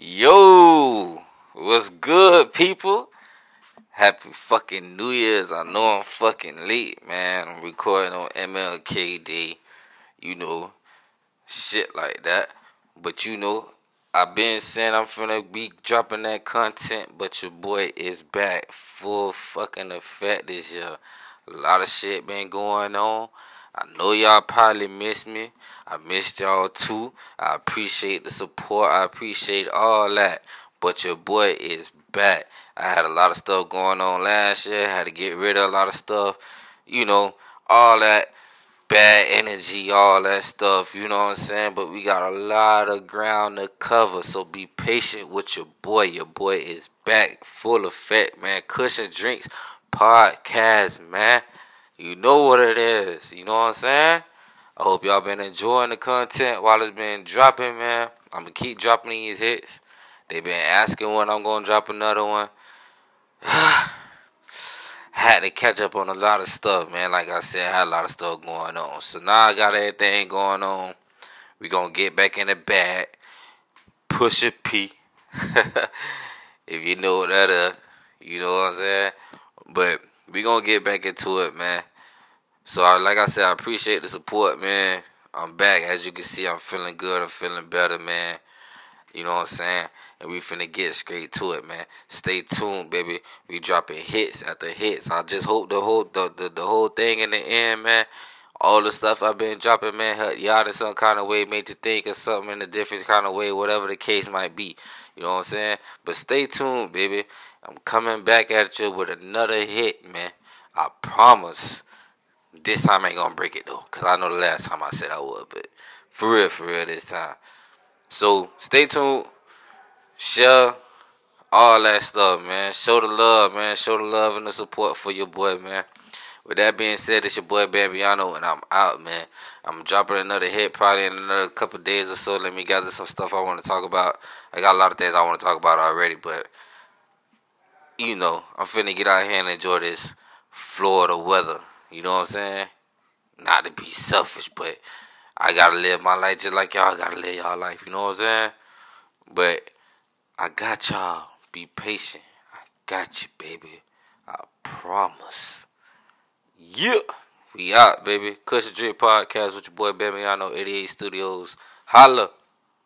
Yo, what's good, people? Happy fucking New Year's. I know I'm fucking late, man. I'm recording on MLKD, you know, shit like that. But you know, I've been saying I'm finna be dropping that content, but your boy is back full fucking effect this year. A lot of shit been going on. I know y'all probably missed me. I missed y'all too. I appreciate the support. I appreciate all that. But your boy is back. I had a lot of stuff going on last year. I had to get rid of a lot of stuff. You know, all that bad energy, all that stuff. You know what I'm saying? But we got a lot of ground to cover. So be patient with your boy. Your boy is back full effect, man. Cushion Drinks podcast, man. You know what it is. You know what I'm saying? I hope y'all been enjoying the content while it's been dropping, man. I'm gonna keep dropping these hits. They been asking when I'm gonna drop another one. had to catch up on a lot of stuff, man. Like I said, I had a lot of stuff going on. So now I got everything going on. We gonna get back in the bag. Push a P. if you know what that is, you know what I'm saying. But we gonna get back into it, man. So, like I said, I appreciate the support, man. I'm back. As you can see, I'm feeling good. I'm feeling better, man. You know what I'm saying? And we finna get straight to it, man. Stay tuned, baby. We dropping hits after hits. I just hope the whole the, the, the whole thing in the end, man. All the stuff I've been dropping, man, y'all in some kind of way, made you think of something in a different kind of way, whatever the case might be. You know what I'm saying? But stay tuned, baby. I'm coming back at you with another hit, man. I promise. This time I ain't gonna break it though, cause I know the last time I said I would, but for real, for real this time. So stay tuned, share all that stuff, man. Show the love, man. Show the love and the support for your boy, man. With that being said, it's your boy Bambiano, and I'm out, man. I'm dropping another hit probably in another couple days or so. Let me gather some stuff I want to talk about. I got a lot of things I want to talk about already, but you know, I'm finna get out here and enjoy this Florida weather. You know what I'm saying? Not to be selfish, but I gotta live my life just like y'all gotta live y'all life. You know what I'm saying? But I got y'all. Be patient. I got you, baby. I promise. Yeah. We out, baby. Cushion Drink Podcast with your boy Bamiano 88 Studios. Holla.